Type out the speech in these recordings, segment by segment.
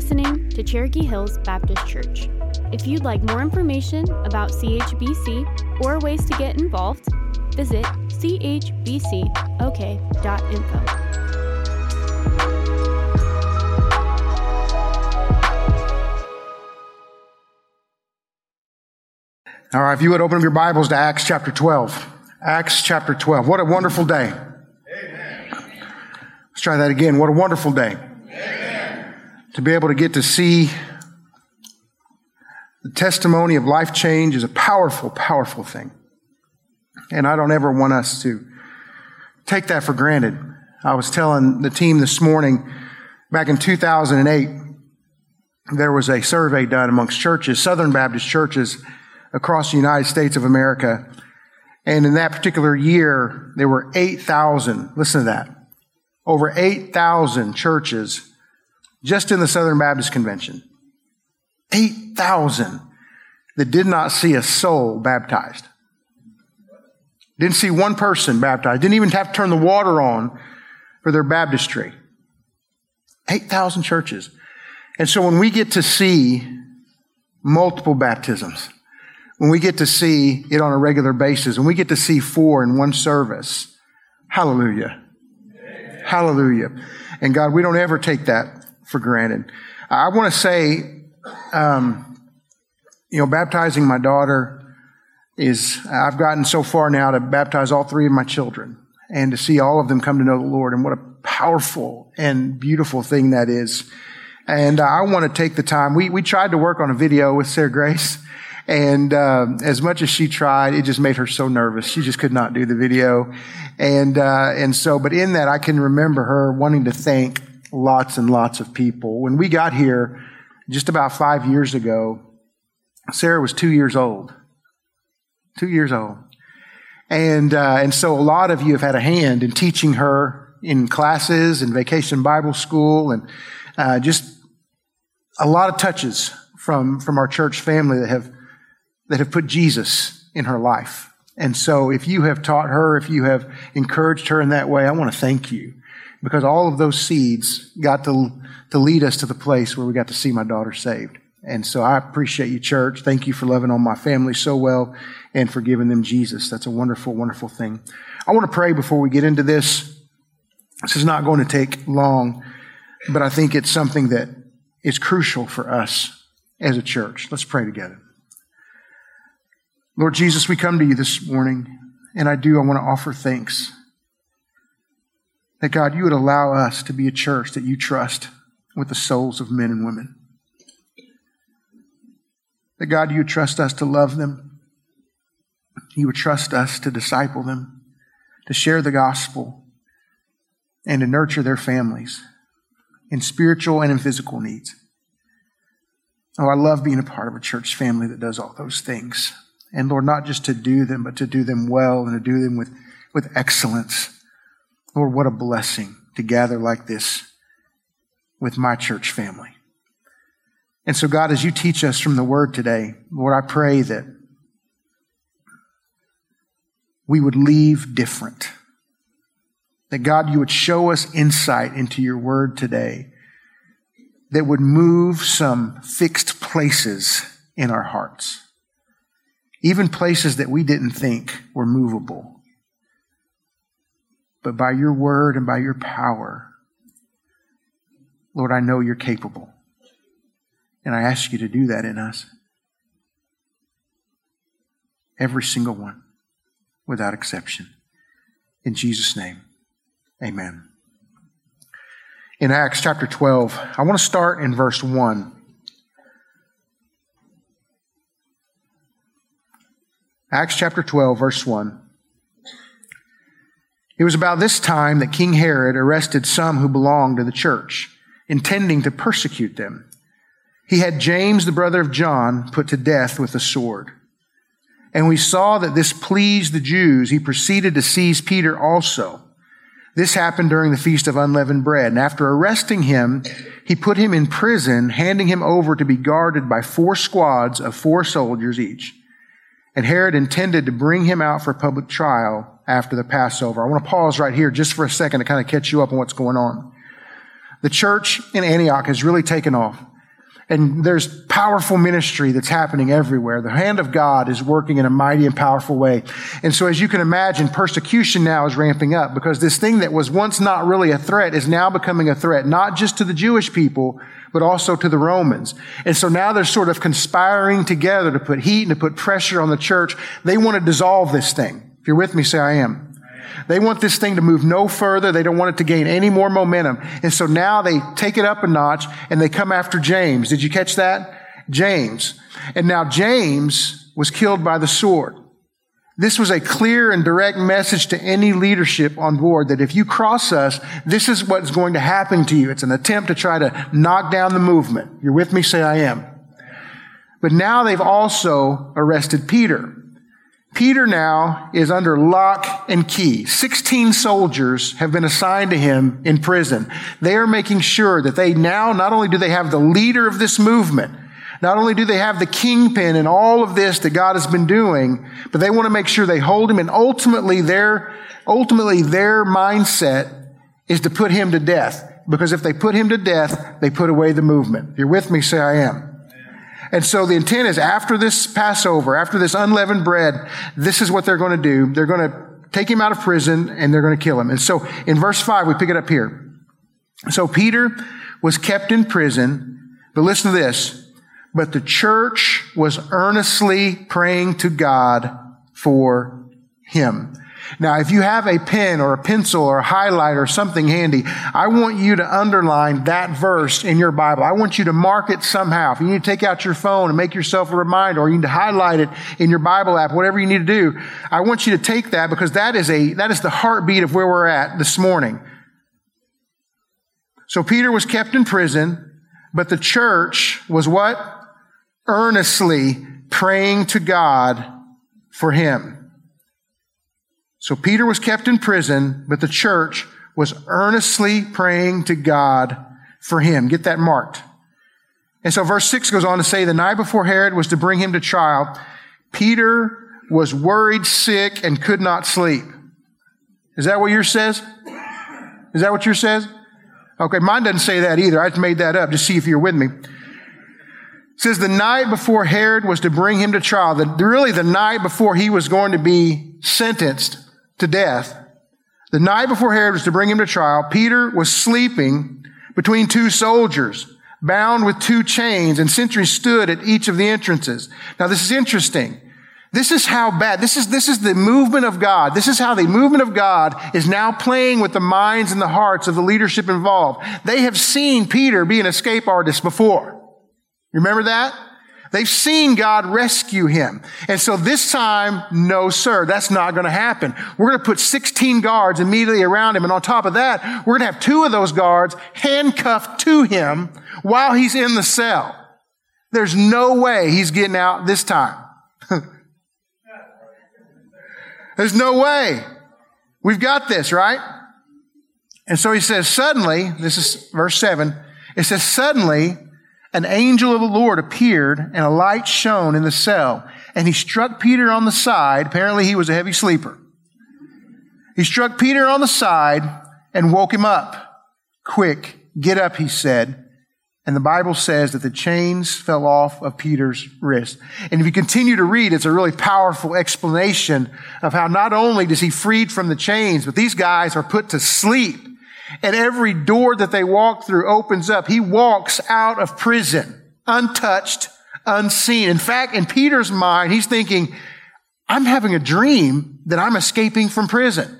listening to Cherokee Hills Baptist Church. If you'd like more information about CHBC or ways to get involved, visit chbcok.info. All right, if you would open up your Bibles to Acts chapter 12. Acts chapter 12. What a wonderful day. Amen. Let's try that again. What a wonderful day. To be able to get to see the testimony of life change is a powerful, powerful thing. And I don't ever want us to take that for granted. I was telling the team this morning, back in 2008, there was a survey done amongst churches, Southern Baptist churches, across the United States of America. And in that particular year, there were 8,000, listen to that, over 8,000 churches just in the Southern Baptist Convention. 8,000 that did not see a soul baptized. Didn't see one person baptized. Didn't even have to turn the water on for their baptistry. 8,000 churches. And so when we get to see multiple baptisms, when we get to see it on a regular basis, when we get to see four in one service, hallelujah. Hallelujah. And God, we don't ever take that for granted. I want to say, um, you know, baptizing my daughter is, I've gotten so far now to baptize all three of my children and to see all of them come to know the Lord and what a powerful and beautiful thing that is. And I want to take the time. We, we tried to work on a video with Sarah Grace and uh, as much as she tried, it just made her so nervous. She just could not do the video. And uh, and so, but in that, I can remember her wanting to thank lots and lots of people. When we got here, just about five years ago, Sarah was two years old. Two years old. And, uh, and so a lot of you have had a hand in teaching her in classes and vacation Bible school and uh, just a lot of touches from, from our church family that have that have put Jesus in her life. And so if you have taught her, if you have encouraged her in that way, I want to thank you because all of those seeds got to, to lead us to the place where we got to see my daughter saved. And so I appreciate you, church. Thank you for loving on my family so well and for giving them Jesus. That's a wonderful, wonderful thing. I want to pray before we get into this. This is not going to take long, but I think it's something that is crucial for us as a church. Let's pray together. Lord Jesus, we come to you this morning, and I do, I want to offer thanks. That God, you would allow us to be a church that you trust with the souls of men and women. That God, you would trust us to love them. You would trust us to disciple them, to share the gospel, and to nurture their families in spiritual and in physical needs. Oh, I love being a part of a church family that does all those things. And Lord, not just to do them, but to do them well and to do them with, with excellence. Lord, what a blessing to gather like this with my church family. And so, God, as you teach us from the word today, Lord, I pray that we would leave different. That God, you would show us insight into your word today that would move some fixed places in our hearts even places that we didn't think were movable. But by your word and by your power, Lord, I know you're capable. And I ask you to do that in us. Every single one, without exception. In Jesus' name, amen. In Acts chapter 12, I want to start in verse 1. Acts chapter 12, verse 1. It was about this time that King Herod arrested some who belonged to the church, intending to persecute them. He had James, the brother of John, put to death with a sword. And we saw that this pleased the Jews. He proceeded to seize Peter also. This happened during the Feast of Unleavened Bread. And after arresting him, he put him in prison, handing him over to be guarded by four squads of four soldiers each. And Herod intended to bring him out for public trial after the Passover. I want to pause right here just for a second to kind of catch you up on what's going on. The church in Antioch has really taken off. And there's powerful ministry that's happening everywhere. The hand of God is working in a mighty and powerful way. And so as you can imagine, persecution now is ramping up because this thing that was once not really a threat is now becoming a threat, not just to the Jewish people, but also to the Romans. And so now they're sort of conspiring together to put heat and to put pressure on the church. They want to dissolve this thing. If you're with me, say I am. They want this thing to move no further. They don't want it to gain any more momentum. And so now they take it up a notch and they come after James. Did you catch that? James. And now James was killed by the sword. This was a clear and direct message to any leadership on board that if you cross us, this is what's going to happen to you. It's an attempt to try to knock down the movement. You're with me? Say I am. But now they've also arrested Peter. Peter now is under lock and key. 16 soldiers have been assigned to him in prison. They are making sure that they now, not only do they have the leader of this movement, not only do they have the kingpin and all of this that God has been doing, but they want to make sure they hold him and ultimately their, ultimately their mindset is to put him to death. Because if they put him to death, they put away the movement. If you're with me, say I am. And so the intent is after this Passover, after this unleavened bread, this is what they're going to do. They're going to take him out of prison and they're going to kill him. And so in verse five, we pick it up here. So Peter was kept in prison, but listen to this. But the church was earnestly praying to God for him. Now, if you have a pen or a pencil or a highlighter or something handy, I want you to underline that verse in your Bible. I want you to mark it somehow. If you need to take out your phone and make yourself a reminder or you need to highlight it in your Bible app, whatever you need to do, I want you to take that because that is a, that is the heartbeat of where we're at this morning. So Peter was kept in prison, but the church was what? Earnestly praying to God for him. So Peter was kept in prison, but the church was earnestly praying to God for him. Get that marked. And so verse 6 goes on to say, the night before Herod was to bring him to trial, Peter was worried, sick, and could not sleep. Is that what yours says? Is that what yours says? Okay, mine doesn't say that either. I just made that up. to see if you're with me. It says the night before Herod was to bring him to trial, the, really the night before he was going to be sentenced, to death, the night before Herod was to bring him to trial, Peter was sleeping between two soldiers, bound with two chains, and sentries stood at each of the entrances. Now, this is interesting. This is how bad, this is, this is the movement of God. This is how the movement of God is now playing with the minds and the hearts of the leadership involved. They have seen Peter be an escape artist before. Remember that? They've seen God rescue him. And so this time, no sir, that's not going to happen. We're going to put 16 guards immediately around him. And on top of that, we're going to have two of those guards handcuffed to him while he's in the cell. There's no way he's getting out this time. There's no way. We've got this, right? And so he says, suddenly, this is verse seven, it says, suddenly, an angel of the Lord appeared and a light shone in the cell. And he struck Peter on the side. Apparently he was a heavy sleeper. He struck Peter on the side and woke him up. Quick, get up, he said. And the Bible says that the chains fell off of Peter's wrist. And if you continue to read, it's a really powerful explanation of how not only does he freed from the chains, but these guys are put to sleep and every door that they walk through opens up. He walks out of prison, untouched, unseen. In fact, in Peter's mind, he's thinking, I'm having a dream that I'm escaping from prison.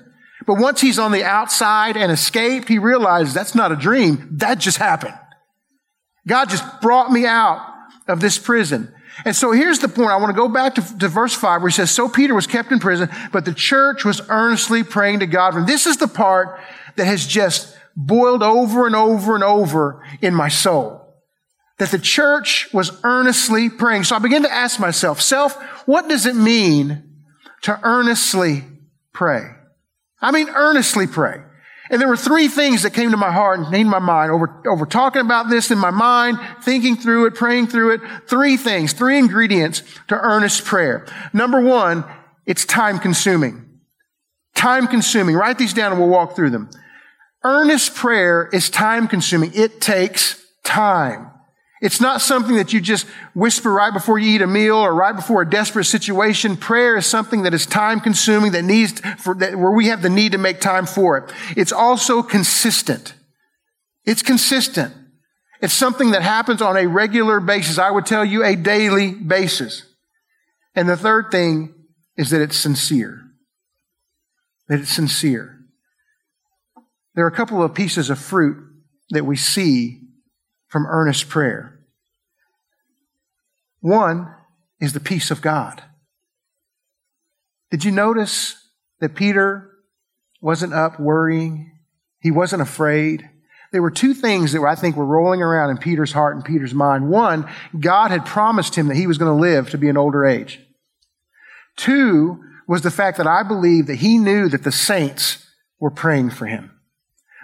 But once he's on the outside and escaped, he realizes that's not a dream. That just happened. God just brought me out of this prison. And so here's the point. I want to go back to, to, verse 5 where he says, So Peter was kept in prison, but the church was earnestly praying to God. And this is the part that has just boiled over and over and over in my soul. That the church was earnestly praying. So I began to ask myself, self, what does it mean to earnestly pray? I mean, earnestly pray. And there were three things that came to my heart and came to my mind over, over talking about this in my mind, thinking through it, praying through it. Three things, three ingredients to earnest prayer. Number one, it's time consuming. Time consuming. Write these down and we'll walk through them. Earnest prayer is time consuming. It takes time. It's not something that you just whisper right before you eat a meal or right before a desperate situation. Prayer is something that is time consuming that needs for, that, where we have the need to make time for it. It's also consistent. It's consistent. It's something that happens on a regular basis. I would tell you a daily basis. And the third thing is that it's sincere. That it's sincere. There are a couple of pieces of fruit that we see from earnest prayer. One is the peace of God. Did you notice that Peter wasn't up worrying? He wasn't afraid. There were two things that I think were rolling around in Peter's heart and Peter's mind. One, God had promised him that he was going to live to be an older age. Two was the fact that I believe that he knew that the saints were praying for him.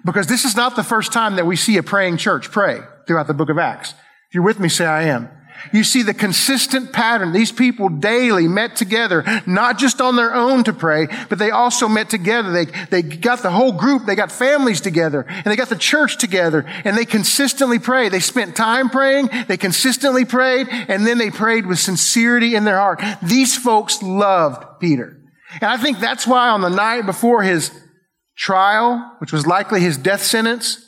Because this is not the first time that we see a praying church pray throughout the book of Acts. If you're with me, say I am. You see the consistent pattern. These people daily met together, not just on their own to pray, but they also met together. They, they got the whole group, they got families together, and they got the church together, and they consistently prayed. They spent time praying, they consistently prayed, and then they prayed with sincerity in their heart. These folks loved Peter. And I think that's why on the night before his trial, which was likely his death sentence,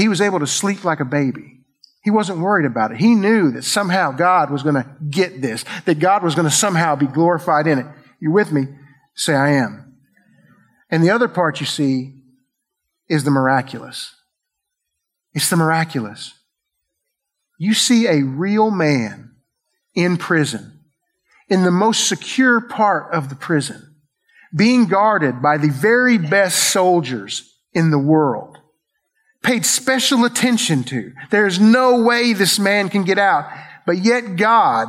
he was able to sleep like a baby. He wasn't worried about it. He knew that somehow God was going to get this, that God was going to somehow be glorified in it. You with me? Say, I am. And the other part you see is the miraculous. It's the miraculous. You see a real man in prison, in the most secure part of the prison being guarded by the very best soldiers in the world, paid special attention to. There's no way this man can get out. But yet God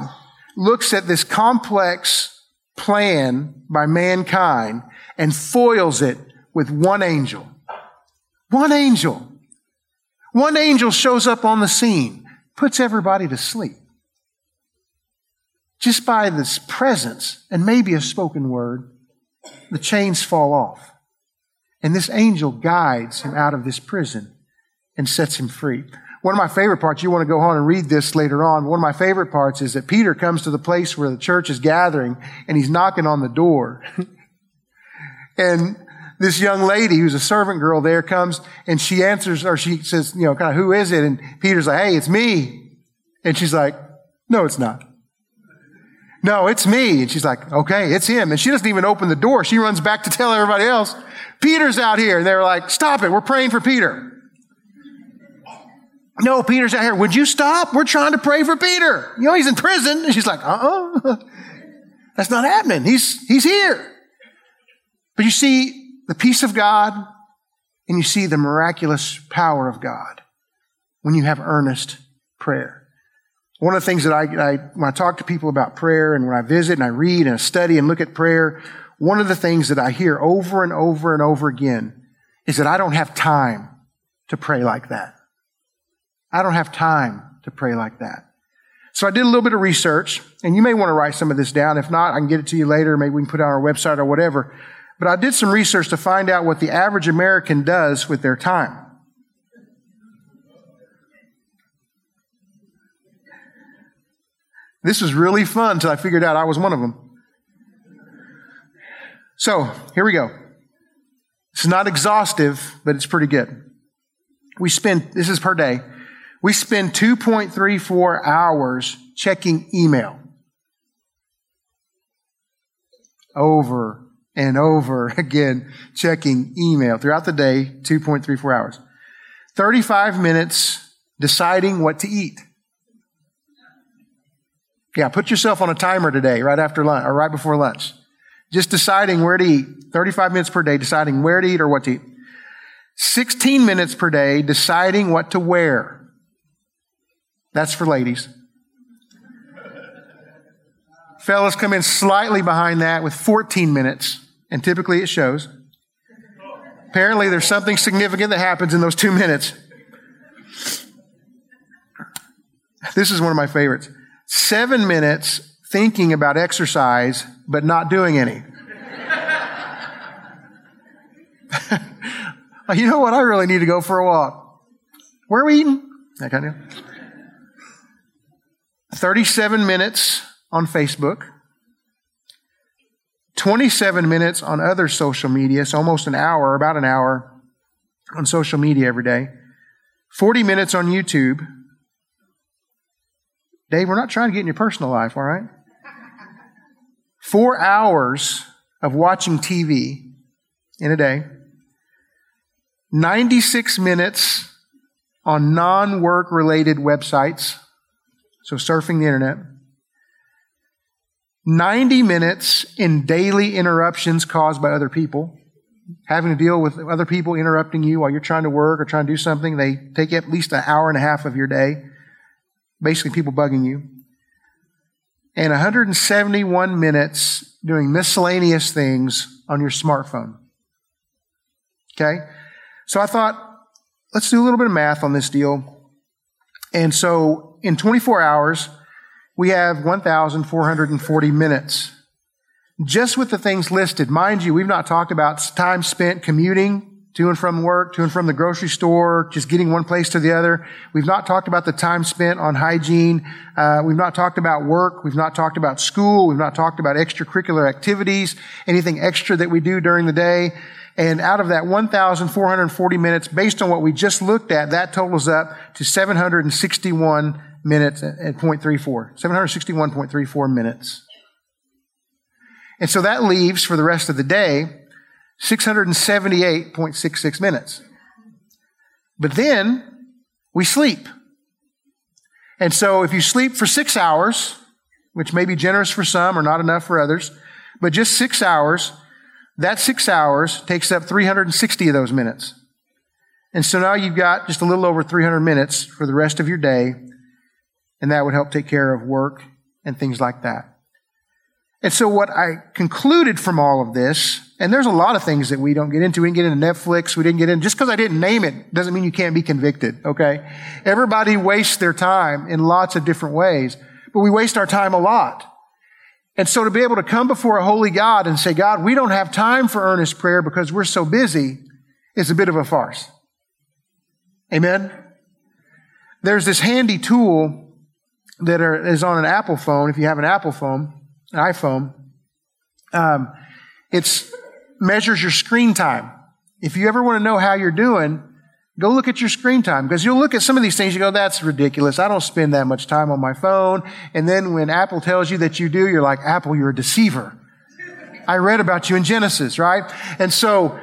looks at this complex plan by mankind and foils it with one angel. One angel. One angel shows up on the scene, puts everybody to sleep. Just by this presence and maybe a spoken word, the chains fall off. And this angel guides him out of this prison and sets him free. One of my favorite parts, you want to go on and read this later on. One of my favorite parts is that Peter comes to the place where the church is gathering and he's knocking on the door. and this young lady who's a servant girl there comes and she answers or she says, you know, kind of, who is it? And Peter's like, hey, it's me. And she's like, no, it's not. No, it's me. And she's like, okay, it's him. And she doesn't even open the door. She runs back to tell everybody else, Peter's out here. And they're like, stop it. We're praying for Peter. No, Peter's out here. Would you stop? We're trying to pray for Peter. You know, he's in prison. And she's like, uh-uh. That's not happening. He's, he's here. But you see the peace of God and you see the miraculous power of God when you have earnest prayer. One of the things that I, I, when I talk to people about prayer and when I visit and I read and I study and look at prayer, one of the things that I hear over and over and over again is that I don't have time to pray like that. I don't have time to pray like that. So I did a little bit of research, and you may want to write some of this down. If not, I can get it to you later. Maybe we can put it on our website or whatever. But I did some research to find out what the average American does with their time. This was really fun until I figured out I was one of them. So, here we go. It's not exhaustive, but it's pretty good. We spend, this is per day, we spend 2.34 hours checking email. Over and over again, checking email throughout the day, 2.34 hours. 35 minutes deciding what to eat. Yeah, put yourself on a timer today, right after lunch or right before lunch. Just deciding where to eat. 35 minutes per day, deciding where to eat or what to eat. 16 minutes per day, deciding what to wear. That's for ladies. Fellas come in slightly behind that with 14 minutes, and typically it shows. Apparently, there's something significant that happens in those two minutes. This is one of my favorites seven minutes thinking about exercise, but not doing any. you know what? I really need to go for a walk. Where are we eating? That kind of. 37 minutes on Facebook, 27 minutes on other social media, so almost an hour, about an hour on social media every day, 40 minutes on YouTube. Dave, we're not trying to get in your personal life, all right? Four hours of watching TV in a day, 96 minutes on non work related websites, so surfing the internet, 90 minutes in daily interruptions caused by other people, having to deal with other people interrupting you while you're trying to work or trying to do something. They take at least an hour and a half of your day. Basically, people bugging you. And 171 minutes doing miscellaneous things on your smartphone. Okay? So I thought, let's do a little bit of math on this deal. And so in 24 hours, we have 1,440 minutes. Just with the things listed, mind you, we've not talked about time spent commuting to and from work, to and from the grocery store, just getting one place to the other. We've not talked about the time spent on hygiene. Uh, we've not talked about work. We've not talked about school. We've not talked about extracurricular activities, anything extra that we do during the day. And out of that 1,440 minutes, based on what we just looked at, that totals up to 761 minutes at 0.34. 761.34 minutes. And so that leaves for the rest of the day 678.66 minutes. But then we sleep. And so if you sleep for six hours, which may be generous for some or not enough for others, but just six hours, that six hours takes up 360 of those minutes. And so now you've got just a little over 300 minutes for the rest of your day and that would help take care of work and things like that. And so what I concluded from all of this, and there's a lot of things that we don't get into. We didn't get into Netflix. We didn't get in. Just because I didn't name it doesn't mean you can't be convicted, okay? Everybody wastes their time in lots of different ways, but we waste our time a lot. And so to be able to come before a holy God and say, God, we don't have time for earnest prayer because we're so busy is a bit of a farce. Amen? There's this handy tool that are, is on an Apple phone, if you have an Apple phone, an iPhone, um, it measures your screen time. If you ever want to know how you're doing, go look at your screen time because you'll look at some of these things. You go, that's ridiculous. I don't spend that much time on my phone. And then when Apple tells you that you do, you're like, Apple, you're a deceiver. I read about you in Genesis, right? And so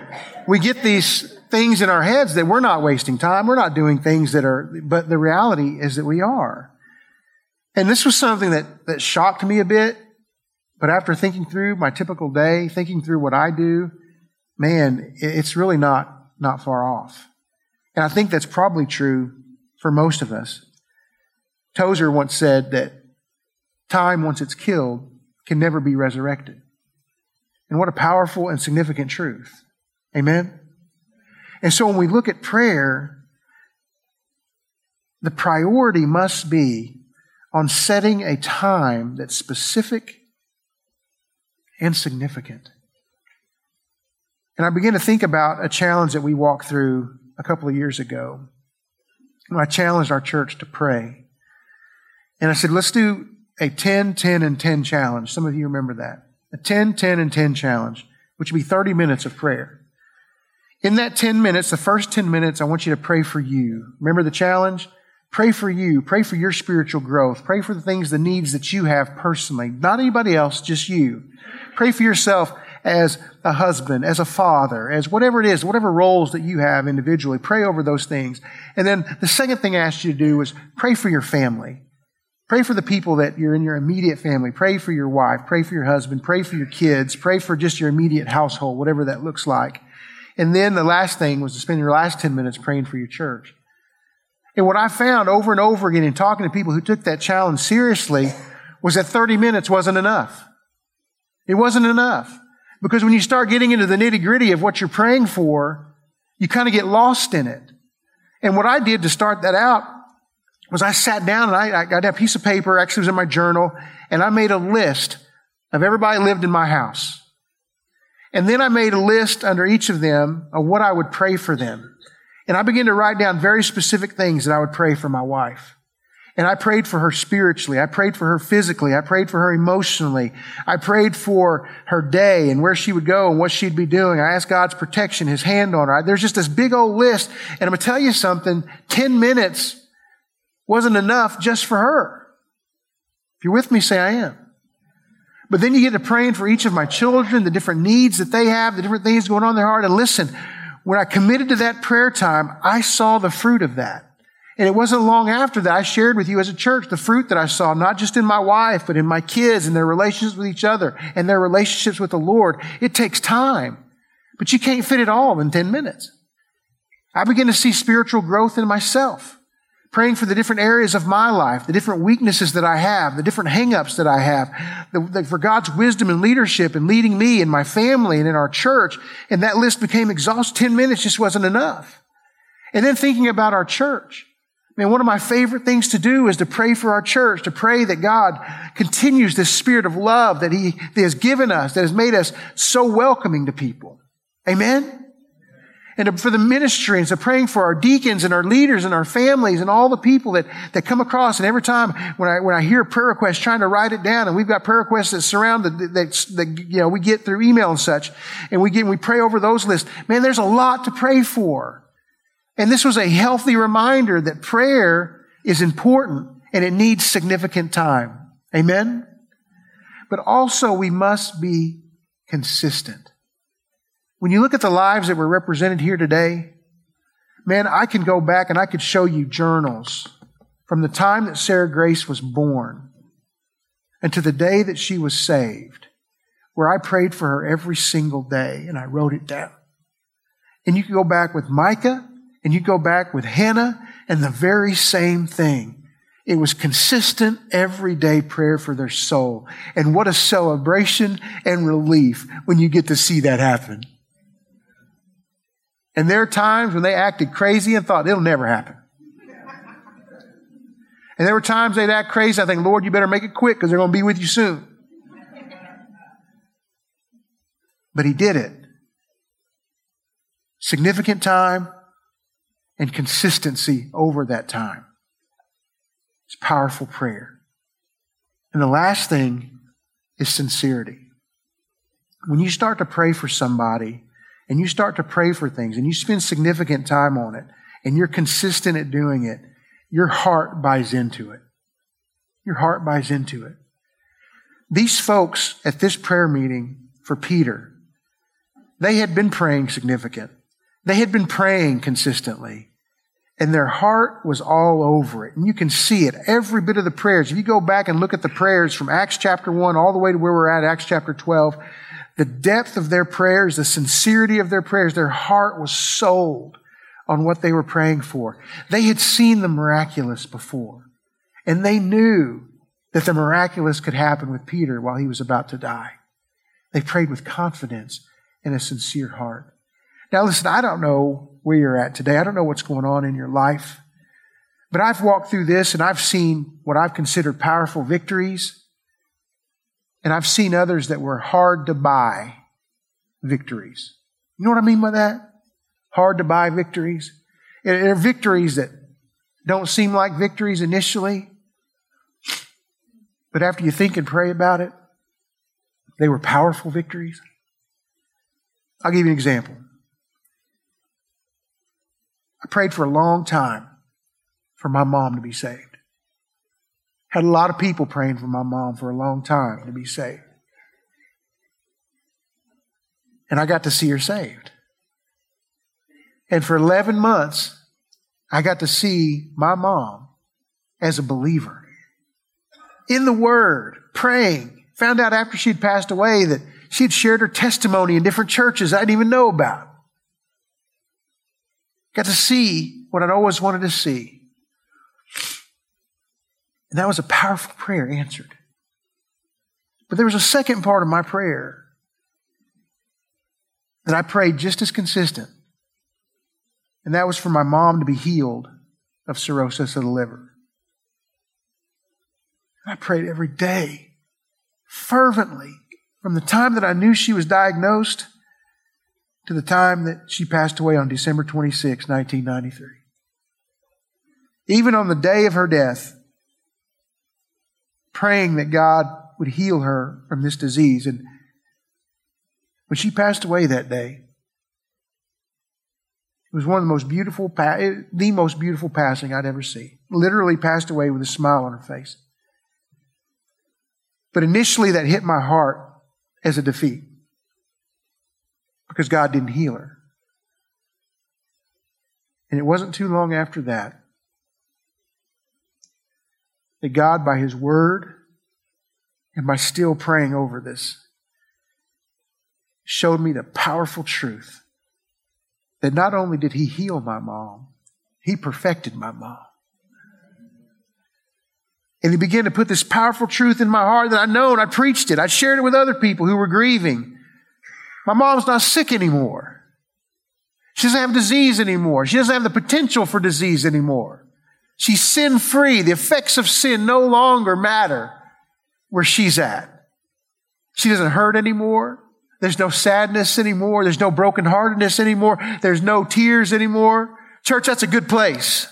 we get these things in our heads that we're not wasting time. We're not doing things that are, but the reality is that we are. And this was something that, that shocked me a bit. But after thinking through my typical day, thinking through what I do, man, it's really not, not far off. And I think that's probably true for most of us. Tozer once said that time, once it's killed, can never be resurrected. And what a powerful and significant truth. Amen? And so when we look at prayer, the priority must be on setting a time that's specific and significant. And I began to think about a challenge that we walked through a couple of years ago. When I challenged our church to pray. And I said, let's do a 10, 10, and 10 challenge. Some of you remember that. A 10, 10, and 10 challenge, which would be 30 minutes of prayer. In that 10 minutes, the first 10 minutes, I want you to pray for you. Remember the challenge? Pray for you. Pray for your spiritual growth. Pray for the things, the needs that you have personally. Not anybody else, just you. Pray for yourself as a husband, as a father, as whatever it is, whatever roles that you have individually. Pray over those things. And then the second thing I asked you to do was pray for your family. Pray for the people that you're in your immediate family. Pray for your wife. Pray for your husband. Pray for your kids. Pray for just your immediate household, whatever that looks like. And then the last thing was to spend your last 10 minutes praying for your church. And what I found over and over again in talking to people who took that challenge seriously was that 30 minutes wasn't enough. It wasn't enough. Because when you start getting into the nitty gritty of what you're praying for, you kind of get lost in it. And what I did to start that out was I sat down and I, I got a piece of paper, actually was in my journal, and I made a list of everybody lived in my house. And then I made a list under each of them of what I would pray for them. And I began to write down very specific things that I would pray for my wife. And I prayed for her spiritually. I prayed for her physically. I prayed for her emotionally. I prayed for her day and where she would go and what she'd be doing. I asked God's protection, His hand on her. There's just this big old list. And I'm going to tell you something. 10 minutes wasn't enough just for her. If you're with me, say I am. But then you get to praying for each of my children, the different needs that they have, the different things going on in their heart. And listen, when I committed to that prayer time, I saw the fruit of that. And it wasn't long after that I shared with you as a church the fruit that I saw, not just in my wife, but in my kids and their relationships with each other and their relationships with the Lord. It takes time, but you can't fit it all in 10 minutes. I began to see spiritual growth in myself, praying for the different areas of my life, the different weaknesses that I have, the different hangups that I have, the, the, for God's wisdom and leadership and leading me and my family and in our church. And that list became exhausted. 10 minutes just wasn't enough. And then thinking about our church. Man, one of my favorite things to do is to pray for our church, to pray that God continues this spirit of love that He that has given us, that has made us so welcoming to people. Amen? And for the ministry and so praying for our deacons and our leaders and our families and all the people that, that come across. And every time when I, when I hear a prayer request, trying to write it down, and we've got prayer requests that surround the, that, that, you know, we get through email and such, and we get, we pray over those lists. Man, there's a lot to pray for. And this was a healthy reminder that prayer is important and it needs significant time. Amen? But also we must be consistent. When you look at the lives that were represented here today, man, I can go back and I could show you journals from the time that Sarah Grace was born and to the day that she was saved, where I prayed for her every single day and I wrote it down. And you can go back with Micah and you go back with Hannah and the very same thing. It was consistent everyday prayer for their soul. And what a celebration and relief when you get to see that happen. And there are times when they acted crazy and thought it'll never happen. And there were times they'd act crazy. I think, Lord, you better make it quick because they're going to be with you soon. But he did it. Significant time, and consistency over that time. It's powerful prayer. And the last thing is sincerity. When you start to pray for somebody and you start to pray for things and you spend significant time on it and you're consistent at doing it, your heart buys into it. Your heart buys into it. These folks at this prayer meeting for Peter, they had been praying significant. They had been praying consistently and their heart was all over it. And you can see it, every bit of the prayers. If you go back and look at the prayers from Acts chapter 1 all the way to where we're at, Acts chapter 12, the depth of their prayers, the sincerity of their prayers, their heart was sold on what they were praying for. They had seen the miraculous before, and they knew that the miraculous could happen with Peter while he was about to die. They prayed with confidence and a sincere heart. Now, listen, I don't know where you're at today. I don't know what's going on in your life. But I've walked through this and I've seen what I've considered powerful victories. And I've seen others that were hard to buy victories. You know what I mean by that? Hard to buy victories. They're victories that don't seem like victories initially. But after you think and pray about it, they were powerful victories. I'll give you an example. I prayed for a long time for my mom to be saved. Had a lot of people praying for my mom for a long time to be saved. And I got to see her saved. And for 11 months, I got to see my mom as a believer in the Word, praying. Found out after she'd passed away that she'd shared her testimony in different churches I didn't even know about. Got to see what I'd always wanted to see. And that was a powerful prayer answered. But there was a second part of my prayer that I prayed just as consistent. And that was for my mom to be healed of cirrhosis of the liver. I prayed every day, fervently, from the time that I knew she was diagnosed to the time that she passed away on December 26, 1993. Even on the day of her death, praying that God would heal her from this disease. And when she passed away that day, it was one of the most beautiful, the most beautiful passing I'd ever seen. Literally passed away with a smile on her face. But initially that hit my heart as a defeat because God didn't heal her. And it wasn't too long after that that God, by His Word and by still praying over this, showed me the powerful truth that not only did He heal my mom, He perfected my mom. And He began to put this powerful truth in my heart that I know and I preached it. I shared it with other people who were grieving. My mom's not sick anymore. She doesn't have disease anymore. She doesn't have the potential for disease anymore. She's sin free. The effects of sin no longer matter where she's at. She doesn't hurt anymore. There's no sadness anymore. There's no brokenheartedness anymore. There's no tears anymore. Church, that's a good place.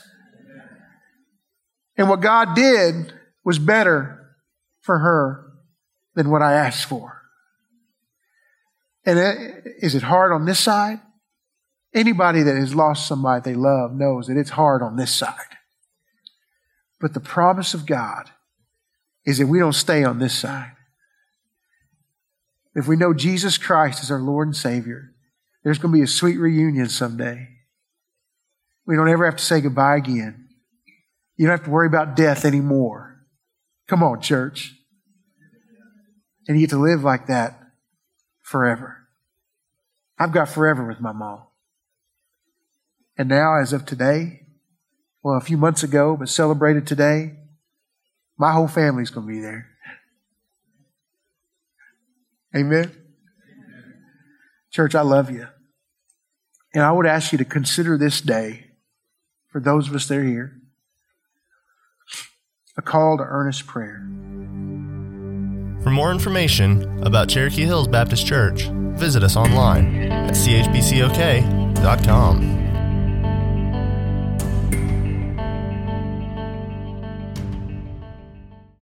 And what God did was better for her than what I asked for. And uh, is it hard on this side? Anybody that has lost somebody they love knows that it's hard on this side. But the promise of God is that we don't stay on this side. If we know Jesus Christ is our Lord and Savior, there's going to be a sweet reunion someday. We don't ever have to say goodbye again. You don't have to worry about death anymore. Come on, church. And you get to live like that forever. I've got forever with my mom. And now, as of today, well, a few months ago, but celebrated today, my whole family's going to be there. Amen? Church, I love you. And I would ask you to consider this day, for those of us that are here, a call to earnest prayer. For more information about Cherokee Hills Baptist Church, visit us online at chbcok.com.